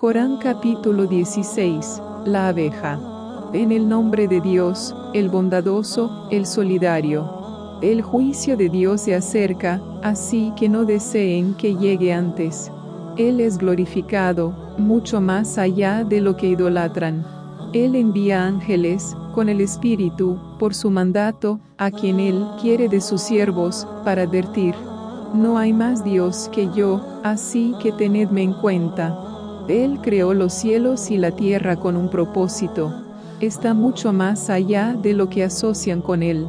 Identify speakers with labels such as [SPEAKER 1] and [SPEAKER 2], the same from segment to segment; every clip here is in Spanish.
[SPEAKER 1] Corán capítulo 16. La abeja. En el nombre de Dios, el bondadoso, el solidario. El juicio de Dios se acerca, así que no deseen que llegue antes. Él es glorificado, mucho más allá de lo que idolatran. Él envía ángeles, con el Espíritu, por su mandato, a quien Él quiere de sus siervos, para advertir. No hay más Dios que yo, así que tenedme en cuenta. Él creó los cielos y la tierra con un propósito. Está mucho más allá de lo que asocian con Él.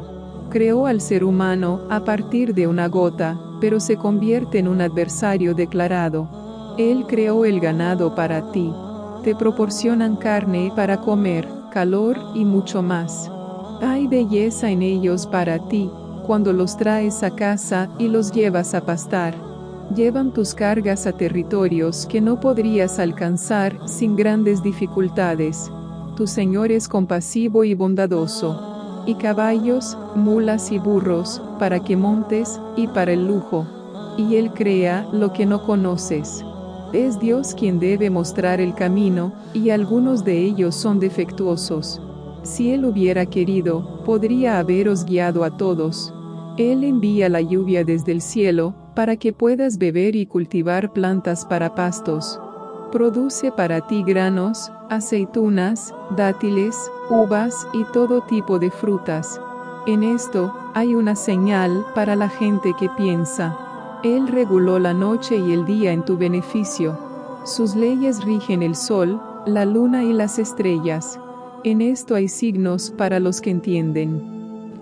[SPEAKER 1] Creó al ser humano a partir de una gota, pero se convierte en un adversario declarado. Él creó el ganado para ti. Te proporcionan carne para comer, calor y mucho más. Hay belleza en ellos para ti, cuando los traes a casa y los llevas a pastar llevan tus cargas a territorios que no podrías alcanzar sin grandes dificultades. Tu Señor es compasivo y bondadoso, y caballos, mulas y burros, para que montes, y para el lujo. Y Él crea lo que no conoces. Es Dios quien debe mostrar el camino, y algunos de ellos son defectuosos. Si Él hubiera querido, podría haberos guiado a todos. Él envía la lluvia desde el cielo, para que puedas beber y cultivar plantas para pastos. Produce para ti granos, aceitunas, dátiles, uvas y todo tipo de frutas. En esto, hay una señal para la gente que piensa. Él reguló la noche y el día en tu beneficio. Sus leyes rigen el sol, la luna y las estrellas. En esto hay signos para los que entienden.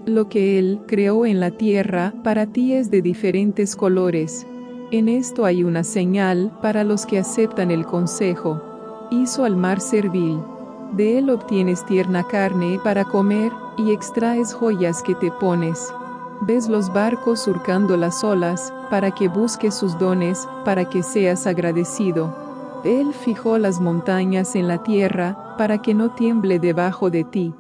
[SPEAKER 1] Lo que Él creó en la tierra para ti es de diferentes colores. En esto hay una señal para los que aceptan el consejo. Hizo al mar servil. De él obtienes tierna carne para comer, y extraes joyas que te pones. Ves los barcos surcando las olas, para que busques sus dones, para que seas agradecido. Él fijó las montañas en la tierra, para que no tiemble debajo de ti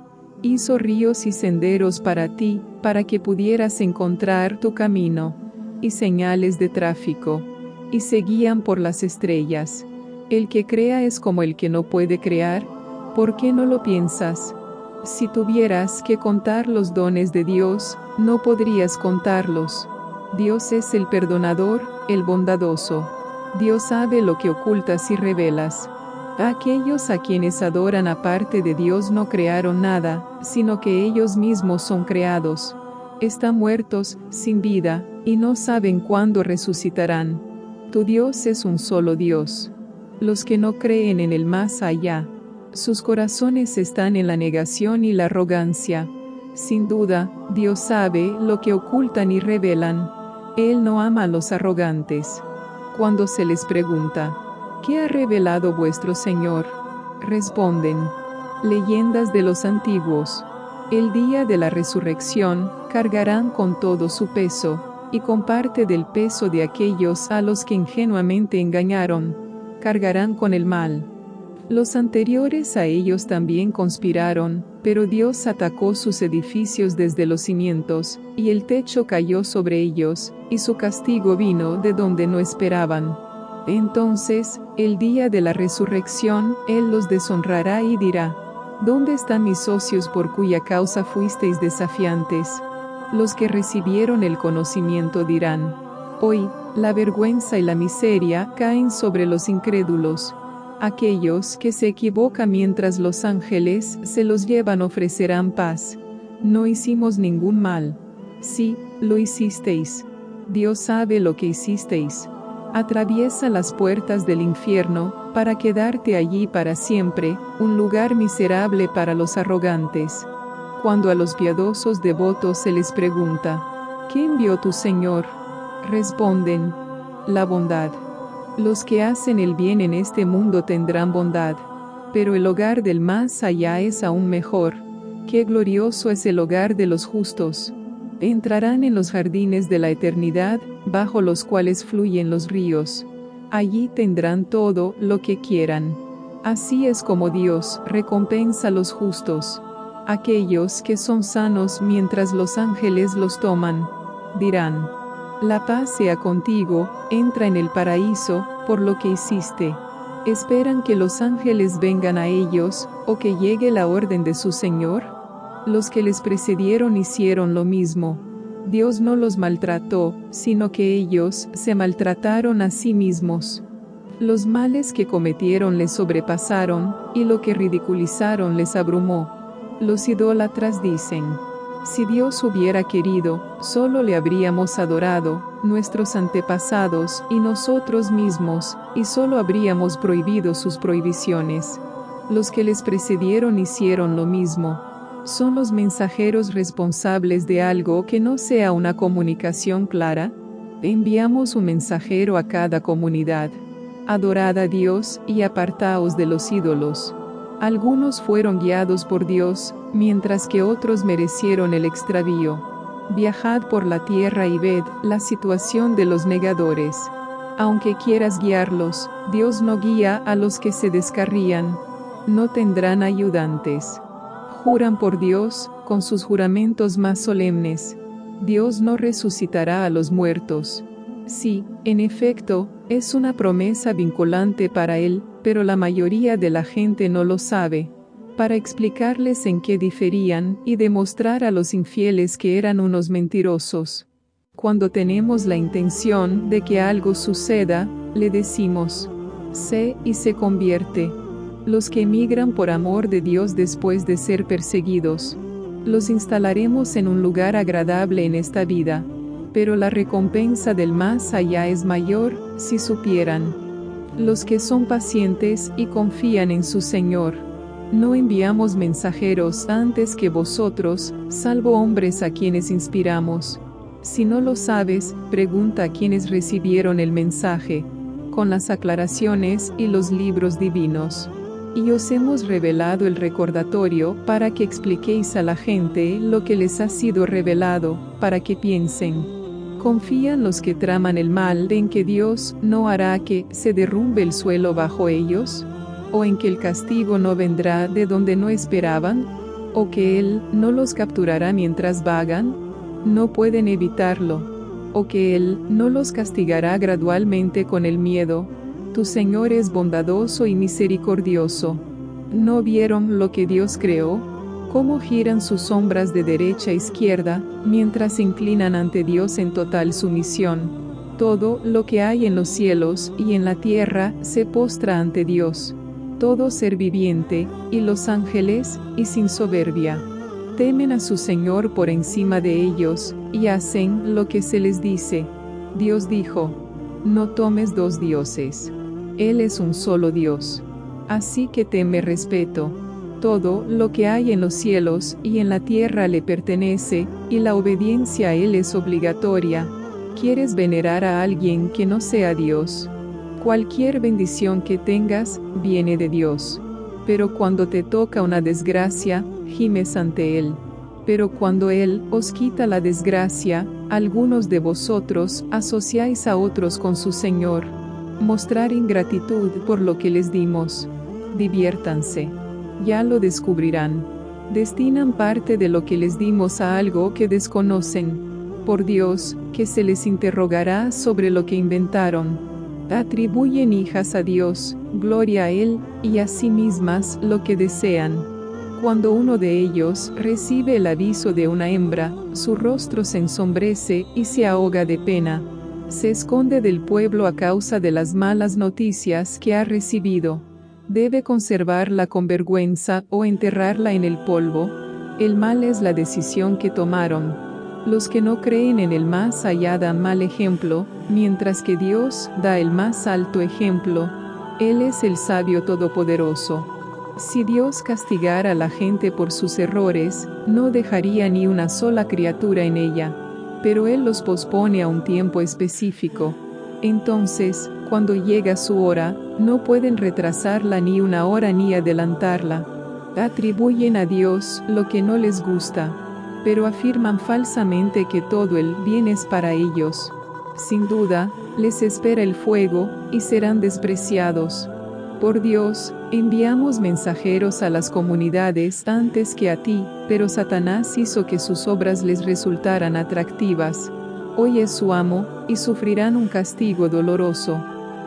[SPEAKER 1] hizo ríos y senderos para ti, para que pudieras encontrar tu camino, y señales de tráfico, y se guían por las estrellas. El que crea es como el que no puede crear, ¿por qué no lo piensas? Si tuvieras que contar los dones de Dios, no podrías contarlos. Dios es el perdonador, el bondadoso. Dios sabe lo que ocultas y revelas. Aquellos a quienes adoran aparte de Dios no crearon nada, sino que ellos mismos son creados. Están muertos, sin vida, y no saben cuándo resucitarán. Tu Dios es un solo Dios. Los que no creen en el más allá, sus corazones están en la negación y la arrogancia. Sin duda, Dios sabe lo que ocultan y revelan. Él no ama a los arrogantes. Cuando se les pregunta, ¿Qué ha revelado vuestro Señor? Responden, leyendas de los antiguos. El día de la resurrección, cargarán con todo su peso, y con parte del peso de aquellos a los que ingenuamente engañaron, cargarán con el mal. Los anteriores a ellos también conspiraron, pero Dios atacó sus edificios desde los cimientos, y el techo cayó sobre ellos, y su castigo vino de donde no esperaban. Entonces, el día de la resurrección, Él los deshonrará y dirá, ¿Dónde están mis socios por cuya causa fuisteis desafiantes? Los que recibieron el conocimiento dirán, Hoy, la vergüenza y la miseria caen sobre los incrédulos. Aquellos que se equivocan mientras los ángeles se los llevan ofrecerán paz. No hicimos ningún mal. Sí, lo hicisteis. Dios sabe lo que hicisteis. Atraviesa las puertas del infierno, para quedarte allí para siempre, un lugar miserable para los arrogantes. Cuando a los piadosos devotos se les pregunta, ¿qué envió tu Señor? Responden, la bondad. Los que hacen el bien en este mundo tendrán bondad, pero el hogar del más allá es aún mejor. Qué glorioso es el hogar de los justos entrarán en los jardines de la eternidad, bajo los cuales fluyen los ríos. Allí tendrán todo lo que quieran. Así es como Dios recompensa a los justos. Aquellos que son sanos mientras los ángeles los toman, dirán, la paz sea contigo, entra en el paraíso, por lo que hiciste. ¿Esperan que los ángeles vengan a ellos, o que llegue la orden de su Señor? Los que les precedieron hicieron lo mismo. Dios no los maltrató, sino que ellos se maltrataron a sí mismos. Los males que cometieron les sobrepasaron, y lo que ridiculizaron les abrumó. Los idólatras dicen, si Dios hubiera querido, solo le habríamos adorado, nuestros antepasados y nosotros mismos, y solo habríamos prohibido sus prohibiciones. Los que les precedieron hicieron lo mismo. ¿Son los mensajeros responsables de algo que no sea una comunicación clara? Enviamos un mensajero a cada comunidad. Adorad a Dios y apartaos de los ídolos. Algunos fueron guiados por Dios, mientras que otros merecieron el extravío. Viajad por la tierra y ved la situación de los negadores. Aunque quieras guiarlos, Dios no guía a los que se descarrían. No tendrán ayudantes. Juran por Dios, con sus juramentos más solemnes. Dios no resucitará a los muertos. Sí, en efecto, es una promesa vinculante para él, pero la mayoría de la gente no lo sabe. Para explicarles en qué diferían y demostrar a los infieles que eran unos mentirosos. Cuando tenemos la intención de que algo suceda, le decimos, sé y se convierte. Los que emigran por amor de Dios después de ser perseguidos, los instalaremos en un lugar agradable en esta vida pero la recompensa del más allá es mayor, si supieran. Los que son pacientes y confían en su Señor. No enviamos mensajeros antes que vosotros, salvo hombres a quienes inspiramos. Si no lo sabes, pregunta a quienes recibieron el mensaje, con las aclaraciones y los libros divinos. Y os hemos revelado el recordatorio para que expliquéis a la gente lo que les ha sido revelado, para que piensen. ¿Confían los que traman el mal en que Dios no hará que se derrumbe el suelo bajo ellos? ¿O en que el castigo no vendrá de donde no esperaban? ¿O que Él no los capturará mientras vagan? No pueden evitarlo. ¿O que Él no los castigará gradualmente con el miedo? Tu Señor es bondadoso y misericordioso. ¿No vieron lo que Dios creó? cómo giran sus sombras de derecha a izquierda, mientras se inclinan ante Dios en total sumisión. Todo lo que hay en los cielos y en la tierra se postra ante Dios. Todo ser viviente, y los ángeles, y sin soberbia. Temen a su Señor por encima de ellos, y hacen lo que se les dice. Dios dijo, no tomes dos dioses. Él es un solo Dios. Así que teme respeto todo lo que hay en los cielos y en la tierra le pertenece, y la obediencia a Él es obligatoria. ¿Quieres venerar a alguien que no sea Dios? Cualquier bendición que tengas, viene de Dios. Pero cuando te toca una desgracia, gimes ante Él. Pero cuando Él os quita la desgracia, algunos de vosotros asociáis a otros con su Señor. Mostrar ingratitud por lo que les dimos. Diviértanse ya lo descubrirán. Destinan parte de lo que les dimos a algo que desconocen. Por Dios, que se les interrogará sobre lo que inventaron. Atribuyen hijas a Dios, gloria a Él, y a sí mismas lo que desean. Cuando uno de ellos recibe el aviso de una hembra, su rostro se ensombrece y se ahoga de pena. Se esconde del pueblo a causa de las malas noticias que ha recibido debe conservarla con vergüenza o enterrarla en el polvo. El mal es la decisión que tomaron. Los que no creen en el más allá dan mal ejemplo, mientras que Dios da el más alto ejemplo. Él es el sabio todopoderoso. Si Dios castigara a la gente por sus errores, no dejaría ni una sola criatura en ella, pero Él los pospone a un tiempo específico. Entonces, cuando llega su hora, no pueden retrasarla ni una hora ni adelantarla. Atribuyen a Dios lo que no les gusta, pero afirman falsamente que todo el bien es para ellos. Sin duda, les espera el fuego, y serán despreciados. Por Dios, enviamos mensajeros a las comunidades antes que a ti, pero Satanás hizo que sus obras les resultaran atractivas. Hoy es su amo, y sufrirán un castigo doloroso.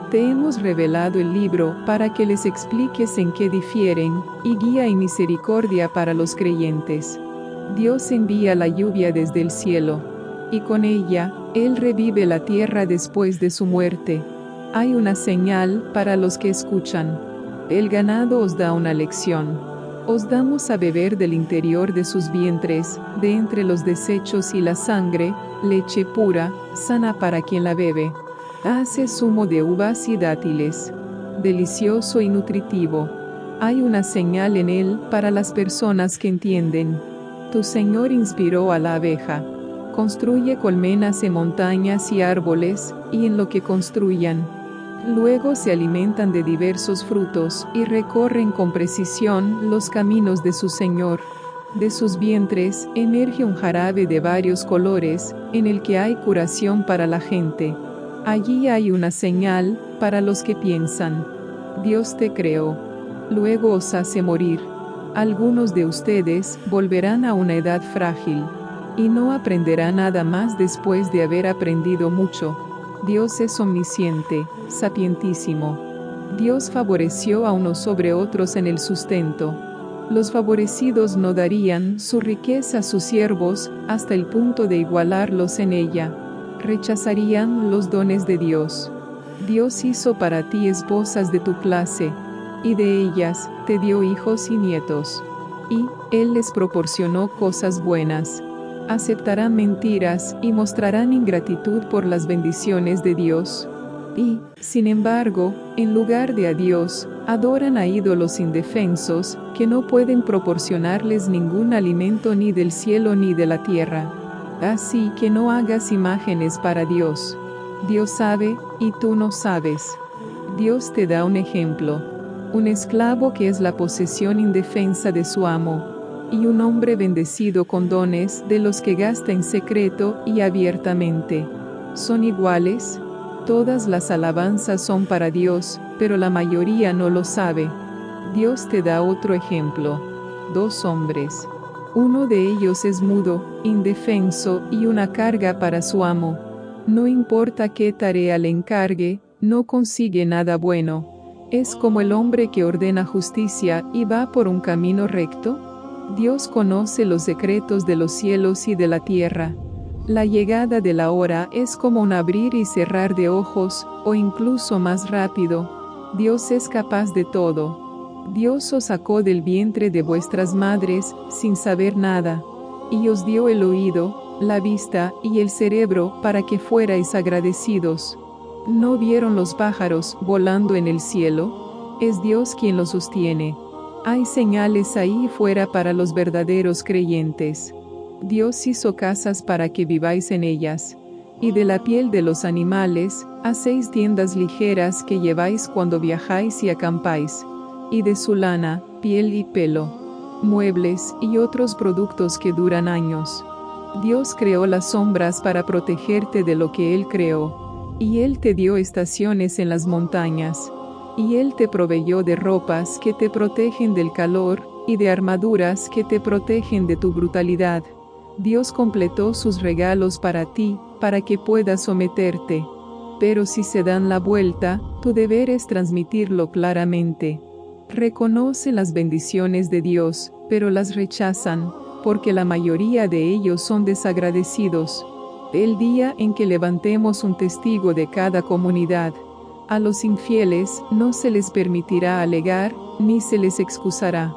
[SPEAKER 1] Te hemos revelado el libro para que les expliques en qué difieren, y guía y misericordia para los creyentes. Dios envía la lluvia desde el cielo, y con ella, Él revive la tierra después de su muerte. Hay una señal para los que escuchan. El ganado os da una lección. Os damos a beber del interior de sus vientres, de entre los desechos y la sangre, leche pura, sana para quien la bebe. Hace zumo de uvas y dátiles. Delicioso y nutritivo. Hay una señal en él para las personas que entienden. Tu Señor inspiró a la abeja. Construye colmenas en montañas y árboles, y en lo que construyan. Luego se alimentan de diversos frutos y recorren con precisión los caminos de su Señor. De sus vientres emerge un jarabe de varios colores, en el que hay curación para la gente. Allí hay una señal para los que piensan. Dios te creó. Luego os hace morir. Algunos de ustedes volverán a una edad frágil, y no aprenderá nada más después de haber aprendido mucho. Dios es omnisciente, sapientísimo. Dios favoreció a unos sobre otros en el sustento. Los favorecidos no darían su riqueza a sus siervos hasta el punto de igualarlos en ella. Rechazarían los dones de Dios. Dios hizo para ti esposas de tu clase, y de ellas te dio hijos y nietos. Y Él les proporcionó cosas buenas. Aceptarán mentiras y mostrarán ingratitud por las bendiciones de Dios. Y, sin embargo, en lugar de a Dios, adoran a ídolos indefensos, que no pueden proporcionarles ningún alimento ni del cielo ni de la tierra. Así que no hagas imágenes para Dios. Dios sabe, y tú no sabes. Dios te da un ejemplo un esclavo que es la posesión indefensa de su amo, y un hombre bendecido con dones de los que gasta en secreto y abiertamente. ¿Son iguales? Todas las alabanzas son para Dios, pero la mayoría no lo sabe. Dios te da otro ejemplo. Dos hombres. Uno de ellos es mudo, indefenso y una carga para su amo. No importa qué tarea le encargue, no consigue nada bueno. ¿Es como el hombre que ordena justicia y va por un camino recto? Dios conoce los secretos de los cielos y de la tierra. La llegada de la hora es como un abrir y cerrar de ojos, o incluso más rápido. Dios es capaz de todo. Dios os sacó del vientre de vuestras madres, sin saber nada, y os dio el oído, la vista y el cerebro para que fuerais agradecidos. ¿No vieron los pájaros volando en el cielo? Es Dios quien los sostiene. Hay señales ahí fuera para los verdaderos creyentes. Dios hizo casas para que viváis en ellas. Y de la piel de los animales, hacéis tiendas ligeras que lleváis cuando viajáis y acampáis. Y de su lana, piel y pelo, muebles y otros productos que duran años. Dios creó las sombras para protegerte de lo que Él creó y Él te dio estaciones en las montañas, y Él te proveyó de ropas que te protegen del calor, y de armaduras que te protegen de tu brutalidad. Dios completó sus regalos para ti, para que puedas someterte. Pero si se dan la vuelta, tu deber es transmitirlo claramente. Reconoce las bendiciones de Dios, pero las rechazan, porque la mayoría de ellos son desagradecidos el día en que levantemos un testigo de cada comunidad. A los infieles no se les permitirá alegar, ni se les excusará.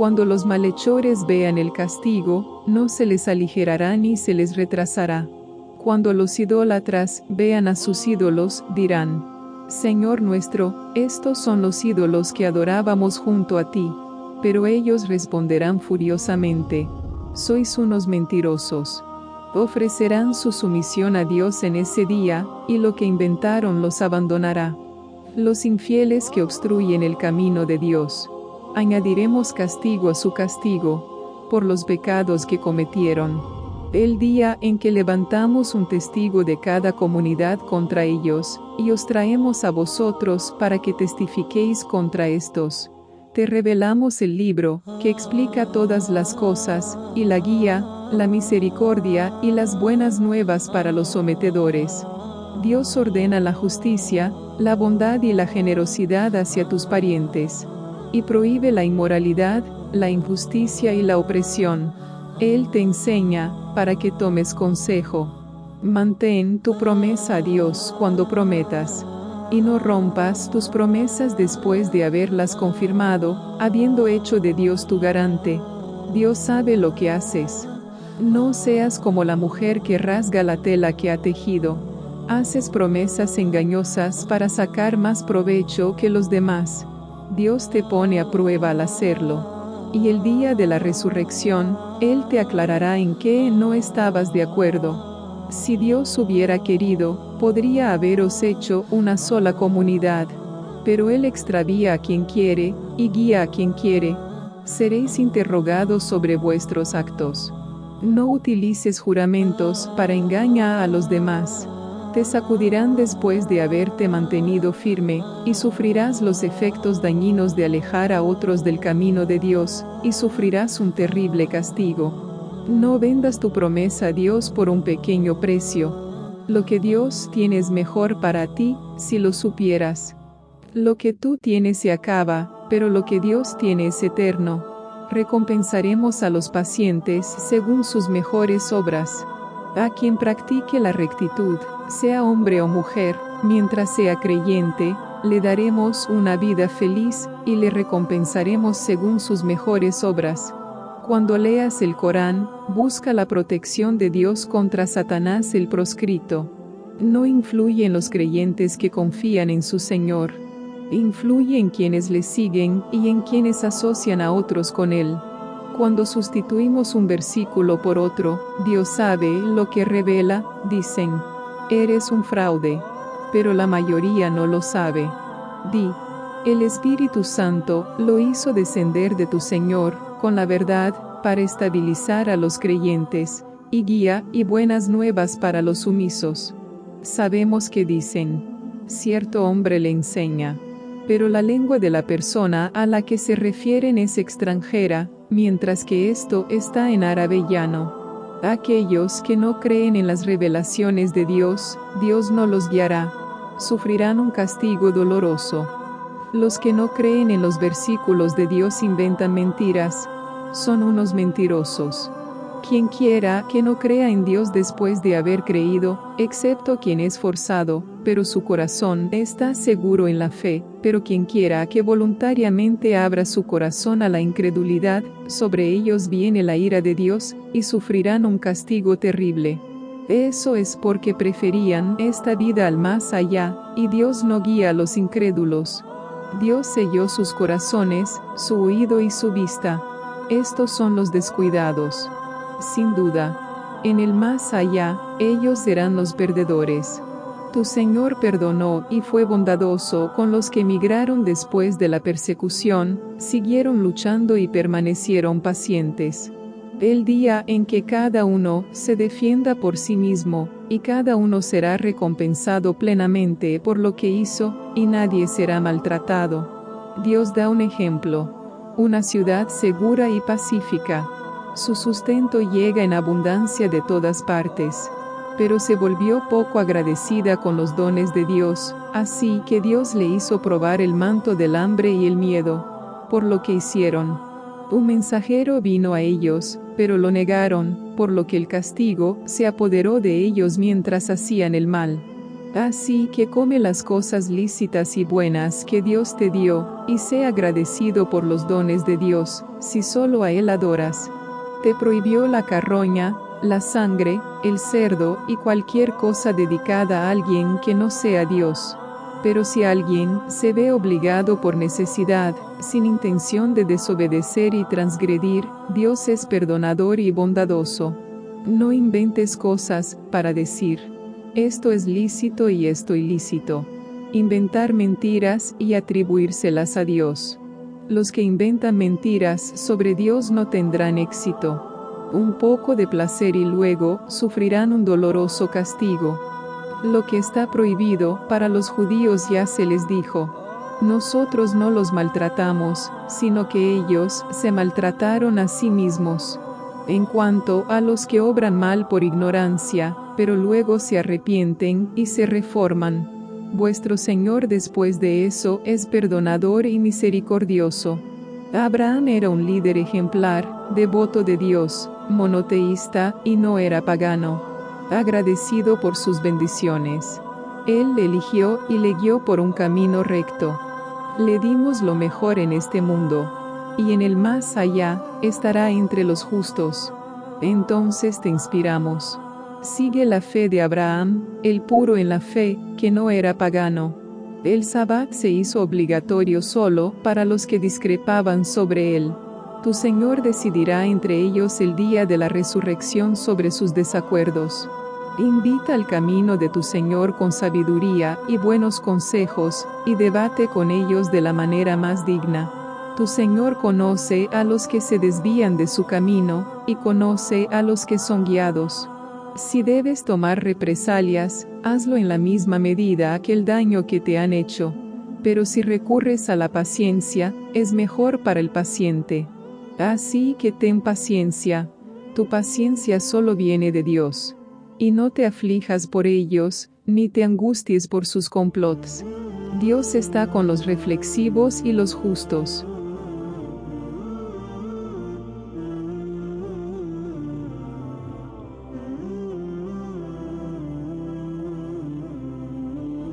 [SPEAKER 1] Cuando los malhechores vean el castigo, no se les aligerará ni se les retrasará. Cuando los idólatras vean a sus ídolos, dirán, Señor nuestro, estos son los ídolos que adorábamos junto a ti. Pero ellos responderán furiosamente, Sois unos mentirosos ofrecerán su sumisión a Dios en ese día, y lo que inventaron los abandonará. Los infieles que obstruyen el camino de Dios. Añadiremos castigo a su castigo, por los pecados que cometieron. El día en que levantamos un testigo de cada comunidad contra ellos, y os traemos a vosotros para que testifiquéis contra estos te revelamos el libro, que explica todas las cosas, y la guía, la misericordia y las buenas nuevas para los sometedores. Dios ordena la justicia, la bondad y la generosidad hacia tus parientes. Y prohíbe la inmoralidad, la injusticia y la opresión. Él te enseña, para que tomes consejo. Mantén tu promesa a Dios cuando prometas. Y no rompas tus promesas después de haberlas confirmado, habiendo hecho de Dios tu garante. Dios sabe lo que haces. No seas como la mujer que rasga la tela que ha tejido. Haces promesas engañosas para sacar más provecho que los demás. Dios te pone a prueba al hacerlo. Y el día de la resurrección, Él te aclarará en qué no estabas de acuerdo si Dios hubiera querido, podría haberos hecho una sola comunidad. Pero Él extravía a quien quiere, y guía a quien quiere. Seréis interrogados sobre vuestros actos. No utilices juramentos para engañar a los demás. Te sacudirán después de haberte mantenido firme, y sufrirás los efectos dañinos de alejar a otros del camino de Dios, y sufrirás un terrible castigo. No vendas tu promesa a Dios por un pequeño precio. Lo que Dios tiene es mejor para ti, si lo supieras. Lo que tú tienes se acaba, pero lo que Dios tiene es eterno. Recompensaremos a los pacientes según sus mejores obras. A quien practique la rectitud, sea hombre o mujer, mientras sea creyente, le daremos una vida feliz, y le recompensaremos según sus mejores obras. Cuando leas el Corán, busca la protección de Dios contra Satanás el proscrito. No influye en los creyentes que confían en su Señor. Influye en quienes le siguen y en quienes asocian a otros con él. Cuando sustituimos un versículo por otro, Dios sabe lo que revela, dicen, eres un fraude. Pero la mayoría no lo sabe. Di, el Espíritu Santo lo hizo descender de tu Señor con la verdad, para estabilizar a los creyentes, y guía y buenas nuevas para los sumisos. Sabemos que dicen, cierto hombre le enseña, pero la lengua de la persona a la que se refieren es extranjera, mientras que esto está en árabe llano. Aquellos que no creen en las revelaciones de Dios, Dios no los guiará, sufrirán un castigo doloroso. Los que no creen en los versículos de Dios inventan mentiras, son unos mentirosos. Quien quiera que no crea en Dios después de haber creído, excepto quien es forzado, pero su corazón está seguro en la fe, pero quien quiera que voluntariamente abra su corazón a la incredulidad, sobre ellos viene la ira de Dios, y sufrirán un castigo terrible. Eso es porque preferían esta vida al más allá, y Dios no guía a los incrédulos. Dios selló sus corazones, su oído y su vista. Estos son los descuidados. Sin duda, en el más allá, ellos serán los perdedores. Tu Señor perdonó y fue bondadoso con los que emigraron después de la persecución, siguieron luchando y permanecieron pacientes. El día en que cada uno se defienda por sí mismo, y cada uno será recompensado plenamente por lo que hizo, y nadie será maltratado. Dios da un ejemplo. Una ciudad segura y pacífica. Su sustento llega en abundancia de todas partes. Pero se volvió poco agradecida con los dones de Dios, así que Dios le hizo probar el manto del hambre y el miedo. Por lo que hicieron, un mensajero vino a ellos, pero lo negaron, por lo que el castigo se apoderó de ellos mientras hacían el mal. Así que come las cosas lícitas y buenas que Dios te dio, y sé agradecido por los dones de Dios, si solo a Él adoras. Te prohibió la carroña, la sangre, el cerdo y cualquier cosa dedicada a alguien que no sea Dios. Pero si alguien se ve obligado por necesidad, sin intención de desobedecer y transgredir, Dios es perdonador y bondadoso. No inventes cosas para decir, esto es lícito y esto ilícito. Inventar mentiras y atribuírselas a Dios. Los que inventan mentiras sobre Dios no tendrán éxito. Un poco de placer y luego sufrirán un doloroso castigo. Lo que está prohibido para los judíos ya se les dijo. Nosotros no los maltratamos, sino que ellos se maltrataron a sí mismos. En cuanto a los que obran mal por ignorancia, pero luego se arrepienten y se reforman, vuestro Señor después de eso es perdonador y misericordioso. Abraham era un líder ejemplar, devoto de Dios, monoteísta y no era pagano. Agradecido por sus bendiciones. Él le eligió y le guió por un camino recto. Le dimos lo mejor en este mundo, y en el más allá estará entre los justos. Entonces te inspiramos. Sigue la fe de Abraham, el puro en la fe, que no era pagano. El sabbat se hizo obligatorio solo para los que discrepaban sobre él. Tu Señor decidirá entre ellos el día de la resurrección sobre sus desacuerdos. Invita al camino de tu Señor con sabiduría y buenos consejos, y debate con ellos de la manera más digna. Tu Señor conoce a los que se desvían de su camino, y conoce a los que son guiados. Si debes tomar represalias, hazlo en la misma medida que el daño que te han hecho. Pero si recurres a la paciencia, es mejor para el paciente. Así que ten paciencia. Tu paciencia solo viene de Dios. Y no te aflijas por ellos, ni te angusties por sus complots. Dios está con los reflexivos y los justos.